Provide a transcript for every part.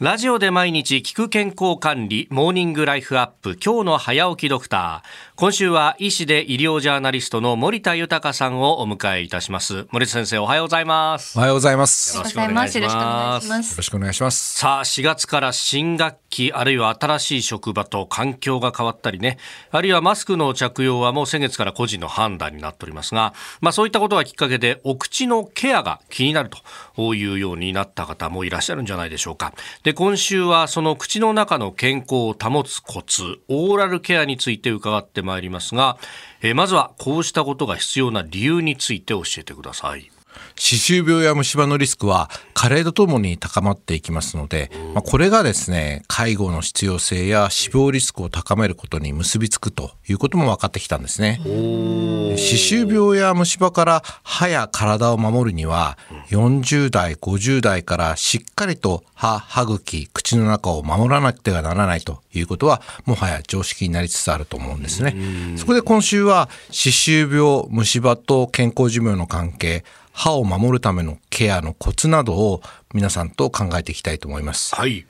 ラジオで毎日聞く健康管理、モーニングライフアップ、今日の早起きドクター。今週は医師で医療ジャーナリストの森田豊さんをお迎えいたします。森田先生、おはようございます。おはようございます。よろしくお願いします。よろしくお願いします。さあ、4月から新学期、あるいは新しい職場と環境が変わったりね、あるいはマスクの着用はもう先月から個人の判断になっておりますが、まあそういったことがきっかけで、お口のケアが気になるというようになった方もいらっしゃるんじゃないでしょうか。で、今週はその口の中の健康を保つコツ、オーラルケアについて伺ってまいりますが、え、まずはこうしたことが必要な理由について教えてください。歯周病や虫歯のリスクは加齢とともに高まっていきますので、まあ、これがですね介護の必要性や死亡リスクを高めることに結びつくということも分かってきたんですね。歯周病や虫歯から歯や体を守るには40代50代からしっかりと歯歯茎口の中を守らなくてはならないということはもはや常識になりつつあると思うんですね。そこで今週は歯周病虫歯と健康寿命の関係歯を守るためのケアのコツなどを皆さんと考えていきたいと思います。はい。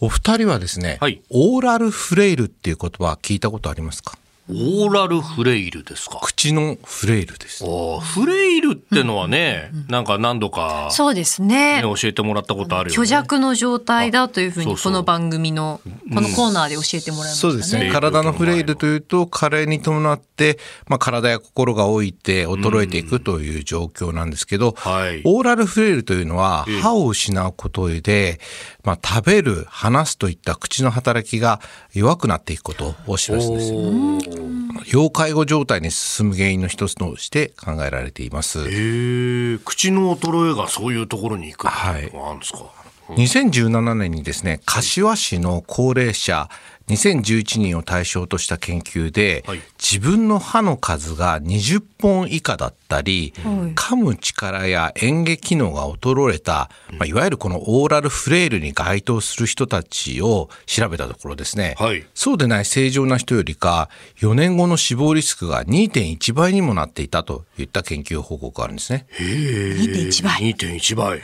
お二人はですね、はい、オーラルフレイルっていう言葉聞いたことありますか？オーラルフレイルですか？口のフレイルです。フレイルってのはね、うん、なんか何度か、そうですね、教えてもらったことあるよ、ね、虚弱の状態だというふうにこの番組のこのコーナーで教えてもらいました、ね。うん、そうですね。体のフレイルというと加齢に伴って、まあ体や心が老いて衰えていくという状況なんですけど、はい、オーラルフレイルというのは歯を失うことで、まあ食べる、話すといった口の働きが弱くなっていくことを示すんですよ。要介護状態に進む原因の一つとして考えられています。口の衰えがそういうところに行くはい。2017年にですね柏市の高齢者2011人を対象とした研究で、はい、自分の歯の数が20本以下だったり、はい、噛む力や嚥下機能が衰えた、まあ、いわゆるこのオーラルフレイルに該当する人たちを調べたところですね、はい、そうでない正常な人よりか4年後の死亡リスクが2.1倍にもなっていたといった研究報告があるんですね。2.1倍。2.1倍。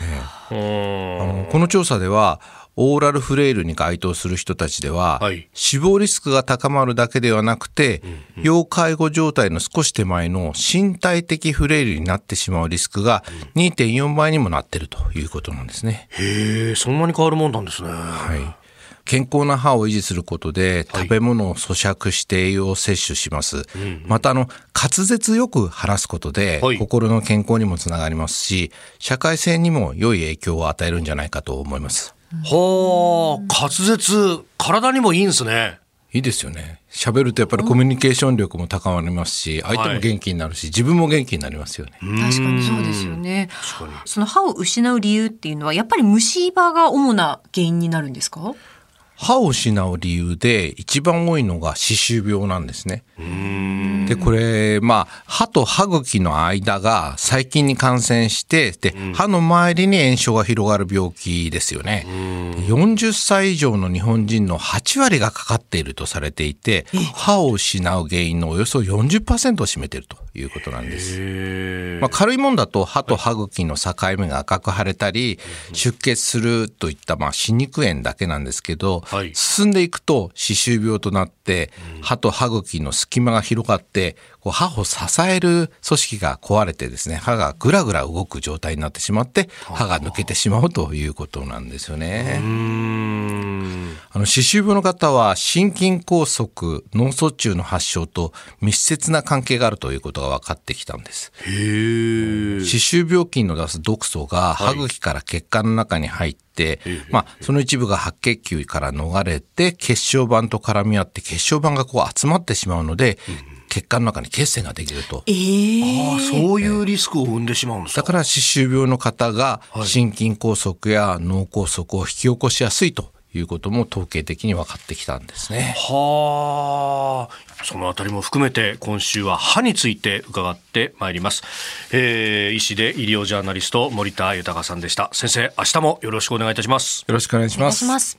あのこの調査ではオーラルフレイルに該当する人たちでは、はい、死亡リスクが高まるだけではなくて、うんうん、要介護状態の少し手前の身体的フレイルになってしまうリスクが2.4倍にもなっているということなんですね。へえ、そんなに変わるもんなんですね。はい。健康な歯を維持することで食べ物を咀嚼して栄養を摂取します、はい、またあの滑舌よく話すことで、心の健康にもつながりますし社会性にも良い影響を与えるんじゃないかと思いますはあ、滑舌、体にもいいんですね。いいですよね。喋るとやっぱりコミュニケーション力も高まりますし、相手も元気になるし、はい、自分も元気になりますよね。確かにそうですよね。その歯を失う理由っていうのは、やっぱり虫歯が主な原因になるんですか？歯を失う理由で一番多いのが歯周病なんですね。で、これ、まあ、歯と歯茎の間が細菌に感染して、で、歯の周りに炎症が広がる病気ですよね。40歳以上の日本人の8割がかかっているとされていて、歯を失う原因のおよそ40%を占めているということなんです。まあ、軽いもんだと歯と歯茎の境目が赤く腫れたり、出血するといった、まあ、歯肉炎だけなんですけど、はい、進んでいくと歯周病となって歯と歯茎の隙間が広がってこう歯を支える組織が壊れてですね歯がぐらぐら動く状態になってしまって歯が抜けてしまうということなんですよね。あの歯周病の方は心筋梗塞脳卒中の発症と密接な関係があるということが分かってきたんです。歯周病菌の出す毒素が歯茎から血管の中に入って、はい、まあ、その一部が白血球から逃れて血小板と絡み合って血小板がこう集まってしまうので、うん。血管の中に血栓ができると。えー、あそういうリスクを生んでしまうんですか。だから歯周病の方が心筋梗塞や脳梗塞を引き起こしやすいということも統計的に分かってきたんですね。はあ、そのあたりも含めて今週は歯について伺ってまいります。えー、医師で医療ジャーナリスト森田豊さんでした。先生、明日もよろしくお願いいたします。よろしくお願いします。